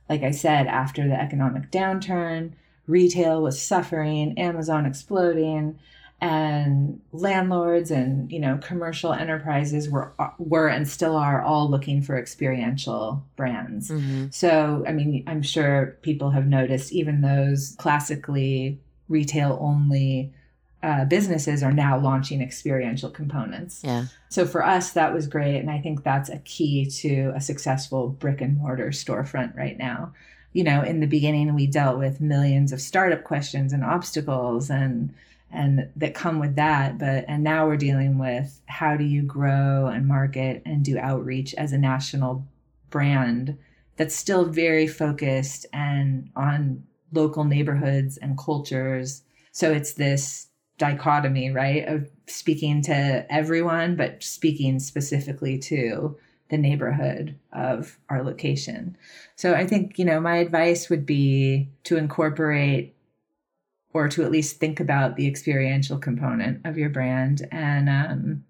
like I said, after the economic downturn. Retail was suffering, Amazon exploding and landlords and you know commercial enterprises were were and still are all looking for experiential brands. Mm-hmm. So I mean I'm sure people have noticed even those classically retail only uh, businesses are now launching experiential components. Yeah. So for us, that was great. And I think that's a key to a successful brick and mortar storefront right now. You know, in the beginning, we dealt with millions of startup questions and obstacles and and that come with that but and now we're dealing with how do you grow and market and do outreach as a national brand that's still very focused and on local neighborhoods and cultures. So it's this dichotomy right of speaking to everyone but speaking specifically to the neighborhood of our location. So i think you know my advice would be to incorporate or to at least think about the experiential component of your brand and um,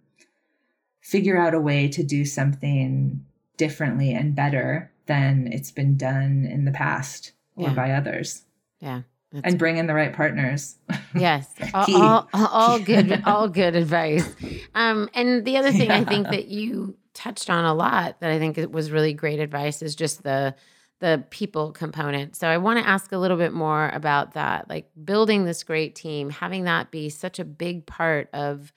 figure out a way to do something differently and better than it's been done in the past or yeah. by others. Yeah. and bring in the right partners. Yes, all, all, all, good, all good advice. Um, and the other thing yeah. I think that you touched on a lot that I think it was really great advice is just the the people component. So I want to ask a little bit more about that, like building this great team, having that be such a big part of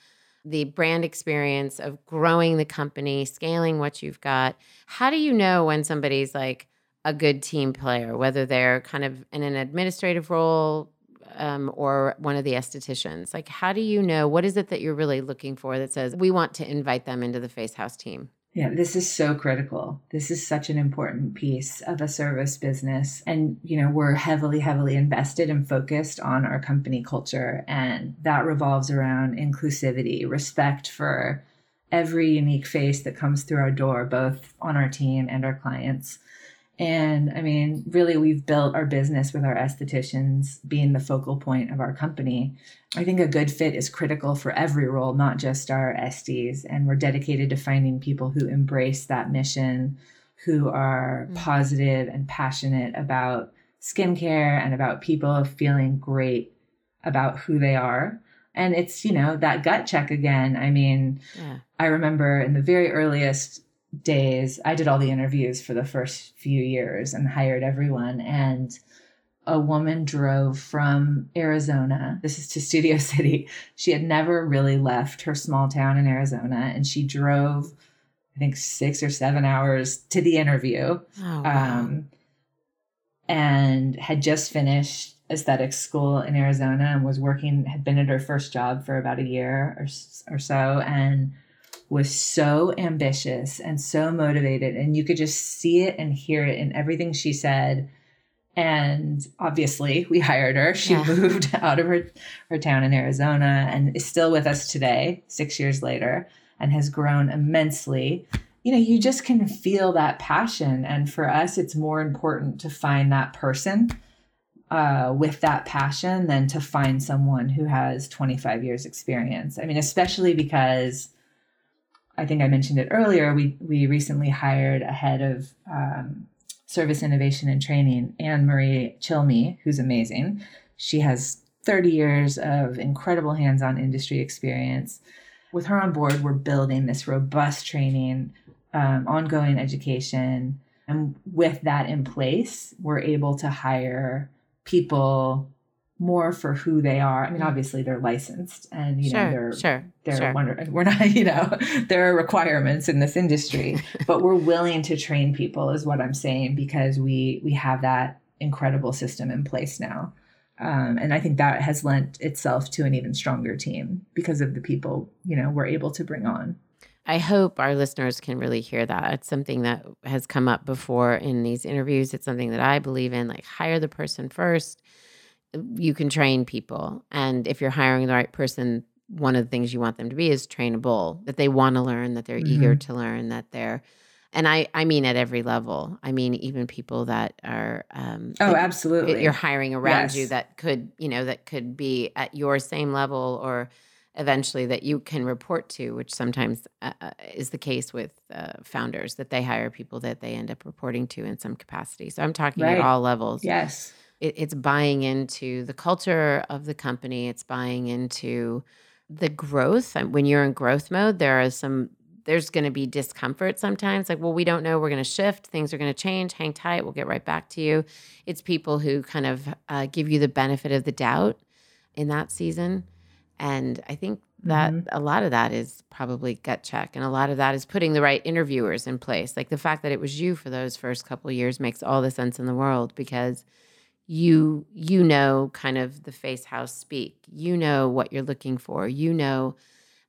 the brand experience of growing the company, scaling what you've got. How do you know when somebody's like a good team player, whether they're kind of in an administrative role um, or one of the estheticians? Like, how do you know what is it that you're really looking for that says we want to invite them into the Face Haus team? Yeah, this is so critical. This is such an important piece of a service business. And, you know, we're heavily, heavily invested and focused on our company culture. And that revolves around inclusivity, respect for every unique face that comes through our door, both on our team and our clients. And I mean, really, we've built our business with our estheticians being the focal point of our company. I think a good fit is critical for every role, not just our esties. And we're dedicated to finding people who embrace that mission, who are mm. positive and passionate about skincare and about people feeling great about who they are. And it's, you know, that gut check again. I mean, yeah. I remember in the very earliest days, I did all the interviews for the first few years and hired everyone. And a woman drove from Arizona. This is to Studio City. She had never really left her small town in Arizona, and she drove, I think, six or seven hours to the interview. Oh, wow. um, and had just finished aesthetics school in Arizona and was working, had been at her first job for about a year or, or so, and was so ambitious and so motivated. And you could just see it and hear it in everything she said. And obviously, we hired her. She Yeah. moved out of her, her town in Arizona and is still with us today, six years later, and has grown immensely. You know, you just can feel that passion. And for us, it's more important to find that person uh, with that passion than to find someone who has 25 years experience. I mean, especially because I think I mentioned it earlier. We we recently hired a head of um, service innovation and training, Anne Marie Chilme, who's amazing. She has 30 years of incredible hands-on industry experience. With her on board, we're building this robust training, um, ongoing education, and with that in place, we're able to hire people more for who they are. I mean, obviously they're licensed and you know they're sure, they're sure. wonder- we're not you know there are requirements in this industry, but we're willing to train people is what I'm saying because we we have that incredible system in place now. Um, and I think that has lent itself to an even stronger team because of the people you know we're able to bring on. I hope our listeners can really hear that. It's something that has come up before in these interviews. It's something that I believe in. Like, hire the person first. You can train people. And if you're hiring the right person, one of the things you want them to be is trainable, that they want to learn, that they're eager to learn, that they're, and I, I mean at every level. I mean, even people that are, um, Oh, like, absolutely. you're hiring around you that could you know that could be at your same level or eventually that you can report to which sometimes uh, uh, is the case with uh, founders that they hire people that they end up reporting to in some capacity so i'm talking Right. at all levels yes. It, it's buying into the culture of the company it's buying into the growth when you're in growth mode there are some there's going to be discomfort sometimes like well we don't know we're going to shift things are going to change hang tight we'll get right back to you it's people who kind of uh, give you the benefit of the doubt in that season and i think that Mhm. a lot of that is probably gut check and a lot of that is putting the right interviewers in place like the fact that it was you for those first couple of years makes all the sense in the world because you you know kind of the Face Haus speak you know what you're looking for you know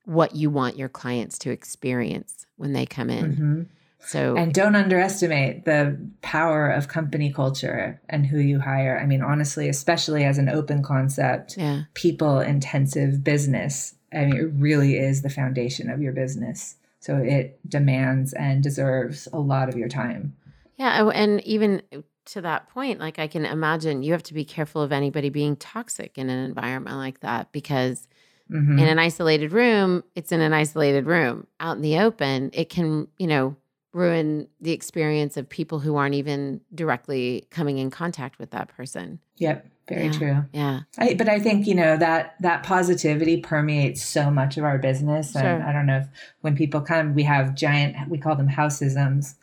what you want your clients to experience when they come in Mhm. so And don't underestimate the power of company culture and who you hire. I mean, honestly, especially as an open concept, yeah people intensive business, I mean, it really is the foundation of your business. So it demands and deserves a lot of your time. Yeah, and even to that point, like I can imagine you have to be careful of anybody being toxic in an environment like that because Mhm. in an isolated room, it's in an isolated room. Out in the open, it can, you know, ruin the experience of people who aren't even directly coming in contact with that person. Yep, very Yeah. true. Yeah. I, but I think you know that that positivity permeates so much of our business, and Sure. I don't know if when people come, we have giant, we call them hausisms,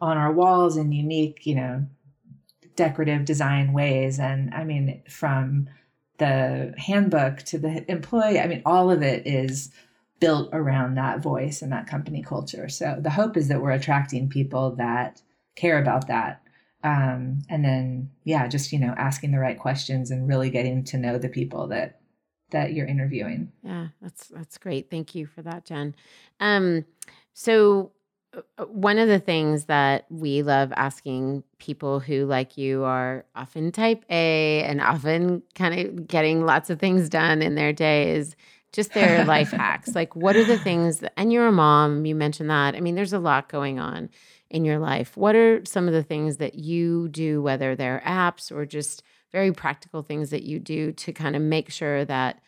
on our walls and unique, you know, decorative design ways, and I mean from the handbook to the employee, I mean all of it is built around that voice and that company culture. So the hope is that we're attracting people that care about that um, and then yeah just you know asking the right questions and really getting to know the people that that you're interviewing Yeah, that's that's great. Thank you for that, Jen. Um, so Uh, one of the things that we love asking people who, like you, are often type A and often kind of getting lots of things done in their day is just their life hacks. Like, what are the things? That, and you're a mom. You mentioned that. I mean, there's a lot going on in your life. What are some of the things that you do, whether they're apps or just very practical things that you do to kind of make sure that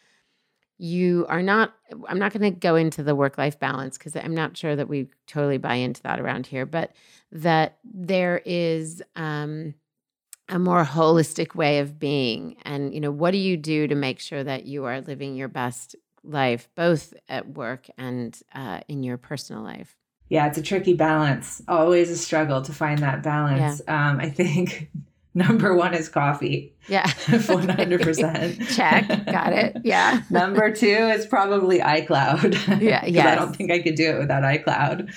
you are not i'm not going to go into the work life balance because i'm not sure that we totally buy into that around here but that there is um, a more holistic way of being. And you know what do you do to make sure that you are living your best life both at work and uh, in your personal life? Yeah it's a tricky balance always a struggle to find that balance. Um, i think number one is coffee yeah 100% check got it yeah number two is probably icloud Yeah. Yeah. i don't think i could do it without icloud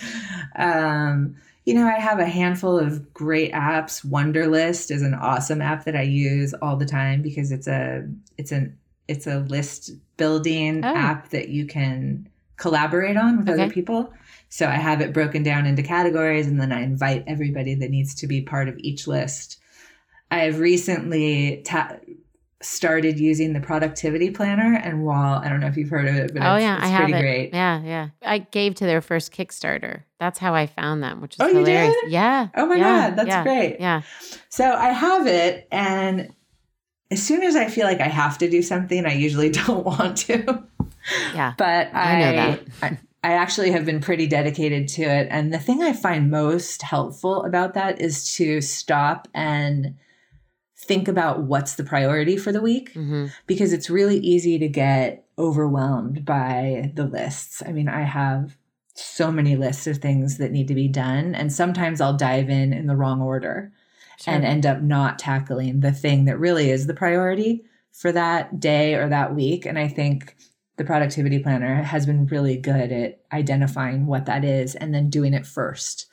um, you know i have a handful of great apps Wunderlist is an awesome app that i use all the time because it's a it's an it's a list building Oh. app that you can collaborate on with Okay. other people. So I have it broken down into categories and then I invite everybody that needs to be part of each list. I have recently ta- started using the productivity planner and while I don't know if you've heard of it, but oh it's, yeah, it's I have pretty it. great. Yeah, yeah. I gave to their first Kickstarter. That's how I found them, which is Oh, you hilarious. did? Yeah. Oh my yeah, God, that's yeah, great. Yeah. So I have it, and as soon as I feel like I have to do something, I usually don't want to. Yeah. But I I, know that. I, I actually have been pretty dedicated to it. And the thing I find most helpful about that is to stop and think about what's the priority for the week hmm because it's really easy to get overwhelmed by the lists. I mean, I have so many lists of things that need to be done, and sometimes I'll dive in in the wrong order Sure. and end up not tackling the thing that really is the priority for that day or that week. And I think the productivity planner has been really good at identifying what that is and then doing it first.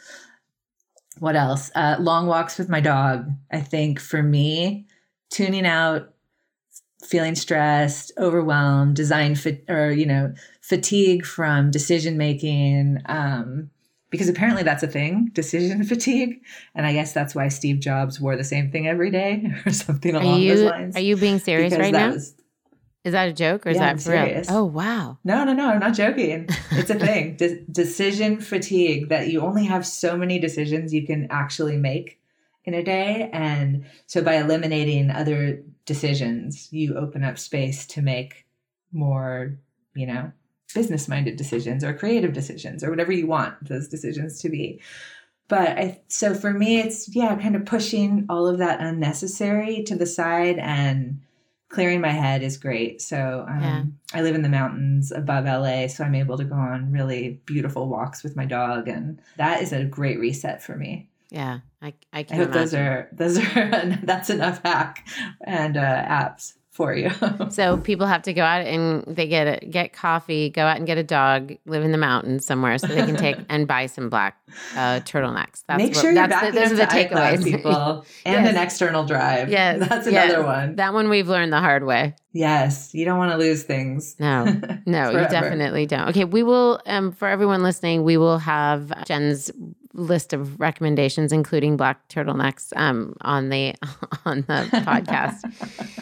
What else? Uh, long walks with my dog. I think for me, tuning out, feeling stressed, overwhelmed, design fit, or you know, fatigue from decision making. Um, because apparently that's a thing, decision fatigue. And I guess that's why Steve Jobs wore the same thing every day or something along those lines. are you being serious Because right now? was- is that a joke or is Yeah, that for real? serious. Oh wow. no, no, no, I'm not joking. It's a thing. De- decision fatigue that you only have so many decisions you can actually make in a day. And so by eliminating other decisions, you open up space to make more, you know, business minded decisions or creative decisions or whatever you want those decisions to be. But I, so for me, it's, yeah, kind of pushing all of that unnecessary to the side and clearing my head is great. So um, Yeah. I live in the mountains above LA, so I'm able to go on really beautiful walks with my dog, and that is a great reset for me. Yeah. I I I hope those are those are that's enough hack and uh, apps for you. So people have to go out and they get a, get coffee, go out and get a dog, live in the mountains somewhere, so they can take and buy some black uh, turtlenecks. That's Make what, sure you're that's the, those are the takeaways. people, and Yes. an external drive. Yes, that's yes. another one. that one we've learned the hard way. Yes, you don't want to lose things. No, no, you definitely don't. Okay, we will. Um, for everyone listening, we will have Jen's list of recommendations, including black turtlenecks, um, on the on the podcast.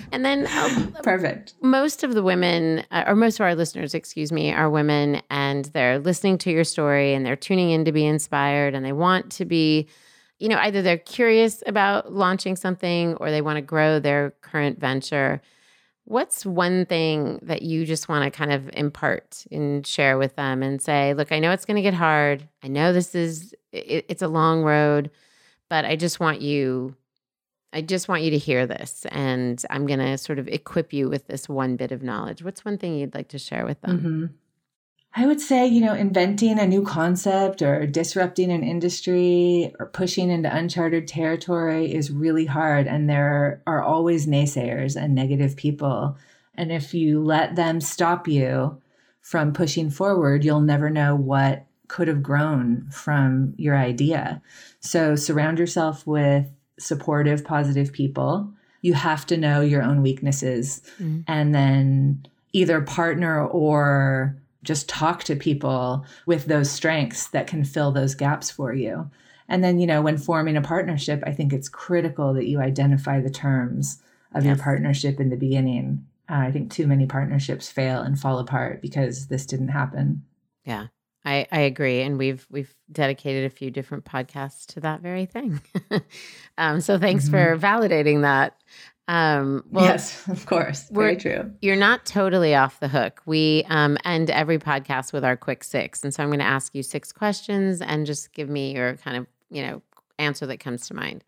And then um, Perfect. most of the women, uh, or most of our listeners, excuse me, are women, and they're listening to your story and they're tuning in to be inspired, and they want to be, you know, either they're curious about launching something or they want to grow their current venture. What's one thing that you just want to kind of impart and share with them and say, look, I know it's going to get hard. I know this is, it, it's a long road, but I just want you I just want you to hear this, and I'm going to sort of equip you with this one bit of knowledge. What's one thing you'd like to share with them? hmm I would say, you know, inventing a new concept or disrupting an industry or pushing into uncharted territory is really hard. And there are always naysayers and negative people. And if you let them stop you from pushing forward, you'll never know what could have grown from your idea. So surround yourself with supportive, positive people. You have to know your own weaknesses Mhm. and then either partner or just talk to people with those strengths that can fill those gaps for you. And then, you know, when forming a partnership, I think it's critical that you identify the terms of your partnership in the beginning. Uh, I think too many partnerships fail and fall apart because this didn't happen. Yeah, I, I agree, and we've we've dedicated a few different podcasts to that very thing. um, so thanks for validating that. Um, well, yes, of course. Very true. you're not totally off the hook. We um, end every podcast with our quick six, and so I'm going to ask you six questions and just give me your kind of you know answer that comes to mind.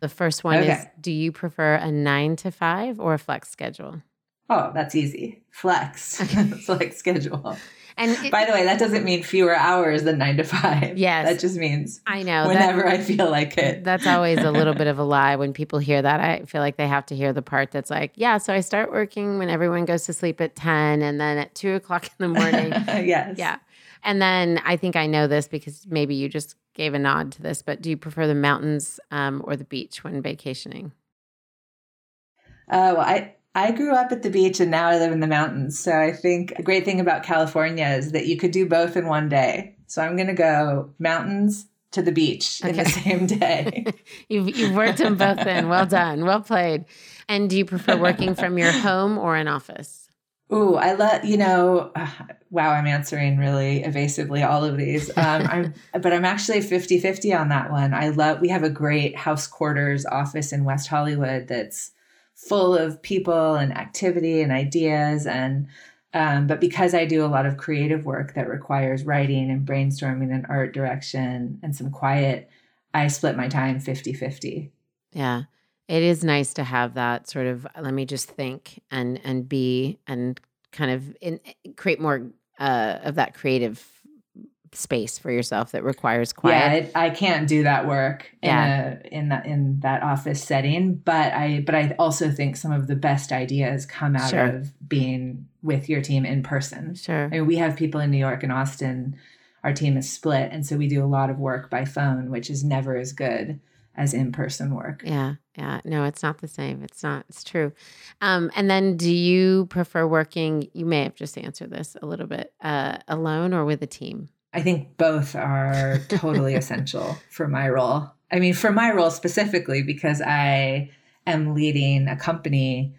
The first one is: Do you prefer a nine to five or a flex schedule? Oh, that's easy. Flex. flex schedule. And it- By the way, that doesn't mean fewer hours than nine to five. Yes. That just means I know that- whenever I feel like it. That's always a little bit of a lie when people hear that. I feel like they have to hear the part that's like, yeah, so I start working when everyone goes to sleep at 10 and then at two o'clock in the morning. yes. yeah. And then I think I know this because maybe you just gave a nod to this, but do you prefer the mountains um, or the beach when vacationing? Uh, well, I I grew up at the beach and now I live in the mountains. So I think a great thing about California is that you could do both in one day. So I'm going to go mountains to the beach okay. in the same day. you've, you've worked them both in. Well done. Well played. And do you prefer working from your home or an office? Ooh, I let you know. Uh, wow, I'm answering really evasively all of these. Um, I'm, but I'm actually 50 50 on that one. I love, we have a great house quarters office in West Hollywood that's full of people and activity and ideas. And, um, but because I do a lot of creative work that requires writing and brainstorming and art direction and some quiet, I split my time 50 50. Yeah. It is nice to have that sort of let me just think and and be and kind of in, create more uh, of that creative space for yourself that requires quiet. Yeah, I, I can't do that work in yeah. a, in that in that office setting, but I but I also think some of the best ideas come out sure. of being with your team in person. Sure. I mean, we have people in New York and Austin. Our team is split, and so we do a lot of work by phone, which is never as good as in person work. Yeah. Yeah. No, it's not the same. It's not. It's true. Um, and then do you prefer working? You may have just answered this a little bit uh, alone or with a team? I think both are totally essential for my role. I mean, for my role specifically, because I am leading a company,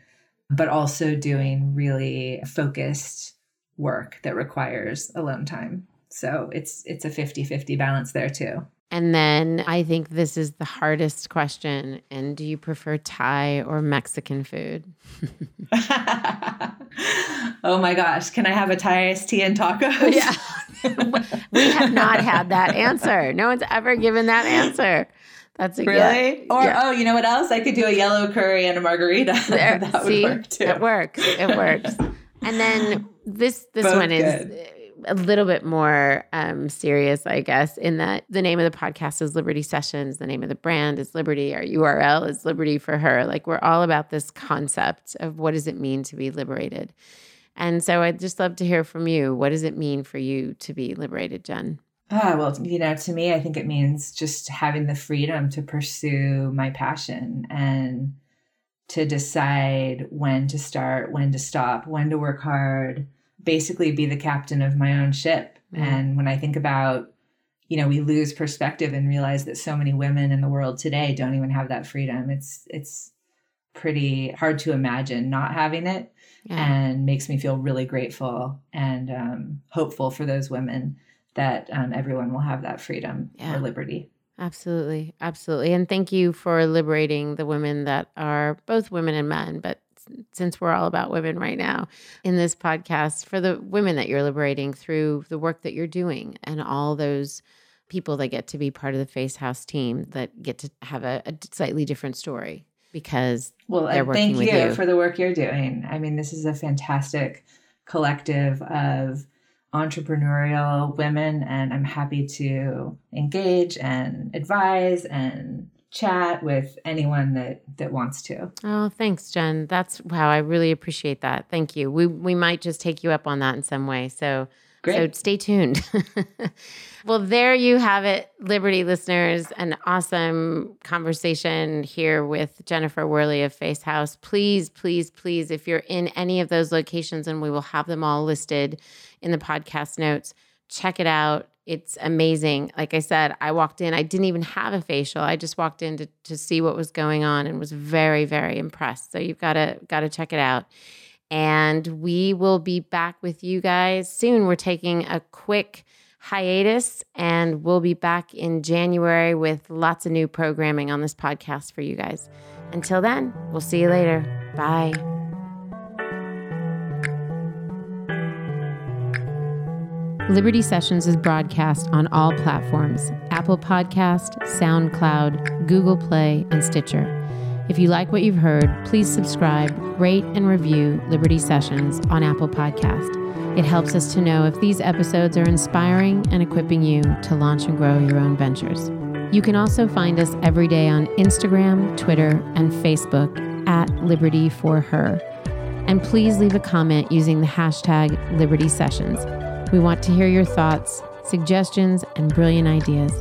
but also doing really focused work that requires alone time. So it's it's a 50-50 balance there too. And then I think this is the hardest question. And do you prefer Thai or Mexican food? oh my gosh. Can I have a Thai iced tea and tacos? Yeah. we have not had that answer. No one's ever given that answer. That's a really. Yeah. Or yeah. oh, you know what else? I could do a yellow curry and a margarita. There, that see, would work too. It works. It works. And then this this Both one is a little bit more um, serious, I guess, in that the name of the podcast is Liberty Sessions. The name of the brand is Liberty. Our URL is Liberty for Her. Like we're all about this concept of what does it mean to be liberated. And so I'd just love to hear from you. What does it mean for you to be liberated, Jen? Ah, well, you know, to me, I think it means just having the freedom to pursue my passion and to decide when to start, when to stop, when to work hard, basically be the captain of my own ship. Mm-hmm. And when I think about, you know, we lose perspective and realize that so many women in the world today don't even have that freedom. It's it's pretty hard to imagine not having it yeah. and makes me feel really grateful and um, hopeful for those women that um, everyone will have that freedom yeah. or liberty. Absolutely. Absolutely. And thank you for liberating the women that are both women and men, but since we're all about women right now in this podcast, for the women that you're liberating through the work that you're doing and all those people that get to be part of the Face Haus team that get to have a, a slightly different story because well, thank you, you for the work you're doing. I mean, this is a fantastic collective of entrepreneurial women, and I'm happy to engage and advise and chat with anyone that that wants to. Oh, thanks, Jen. That's wow. I really appreciate that. Thank you. We we might just take you up on that in some way. So Great. So stay tuned. well, there you have it, Liberty listeners. An awesome conversation here with Jennifer Worley of Face Haus. Please, please, please, if you're in any of those locations, and we will have them all listed in the podcast notes, check it out. It's amazing. Like I said, I walked in, I didn't even have a facial. I just walked in to, to see what was going on and was very, very impressed. So you've got to got to check it out. And we will be back with you guys soon. We're taking a quick hiatus and we'll be back in January with lots of new programming on this podcast for you guys. Until then, we'll see you later. Bye. Liberty Sessions is broadcast on all platforms Apple Podcast, SoundCloud, Google Play, and Stitcher. If you like what you've heard, please subscribe, rate, and review Liberty Sessions on Apple Podcast. It helps us to know if these episodes are inspiring and equipping you to launch and grow your own ventures. You can also find us every day on Instagram, Twitter, and Facebook at Liberty for Her. And please leave a comment using the hashtag Liberty Sessions. We want to hear your thoughts, suggestions, and brilliant ideas.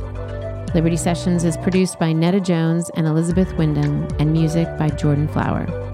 Liberty Sessions is produced by Netta Jones and Elizabeth Wyndham, and music by Jordan Flower.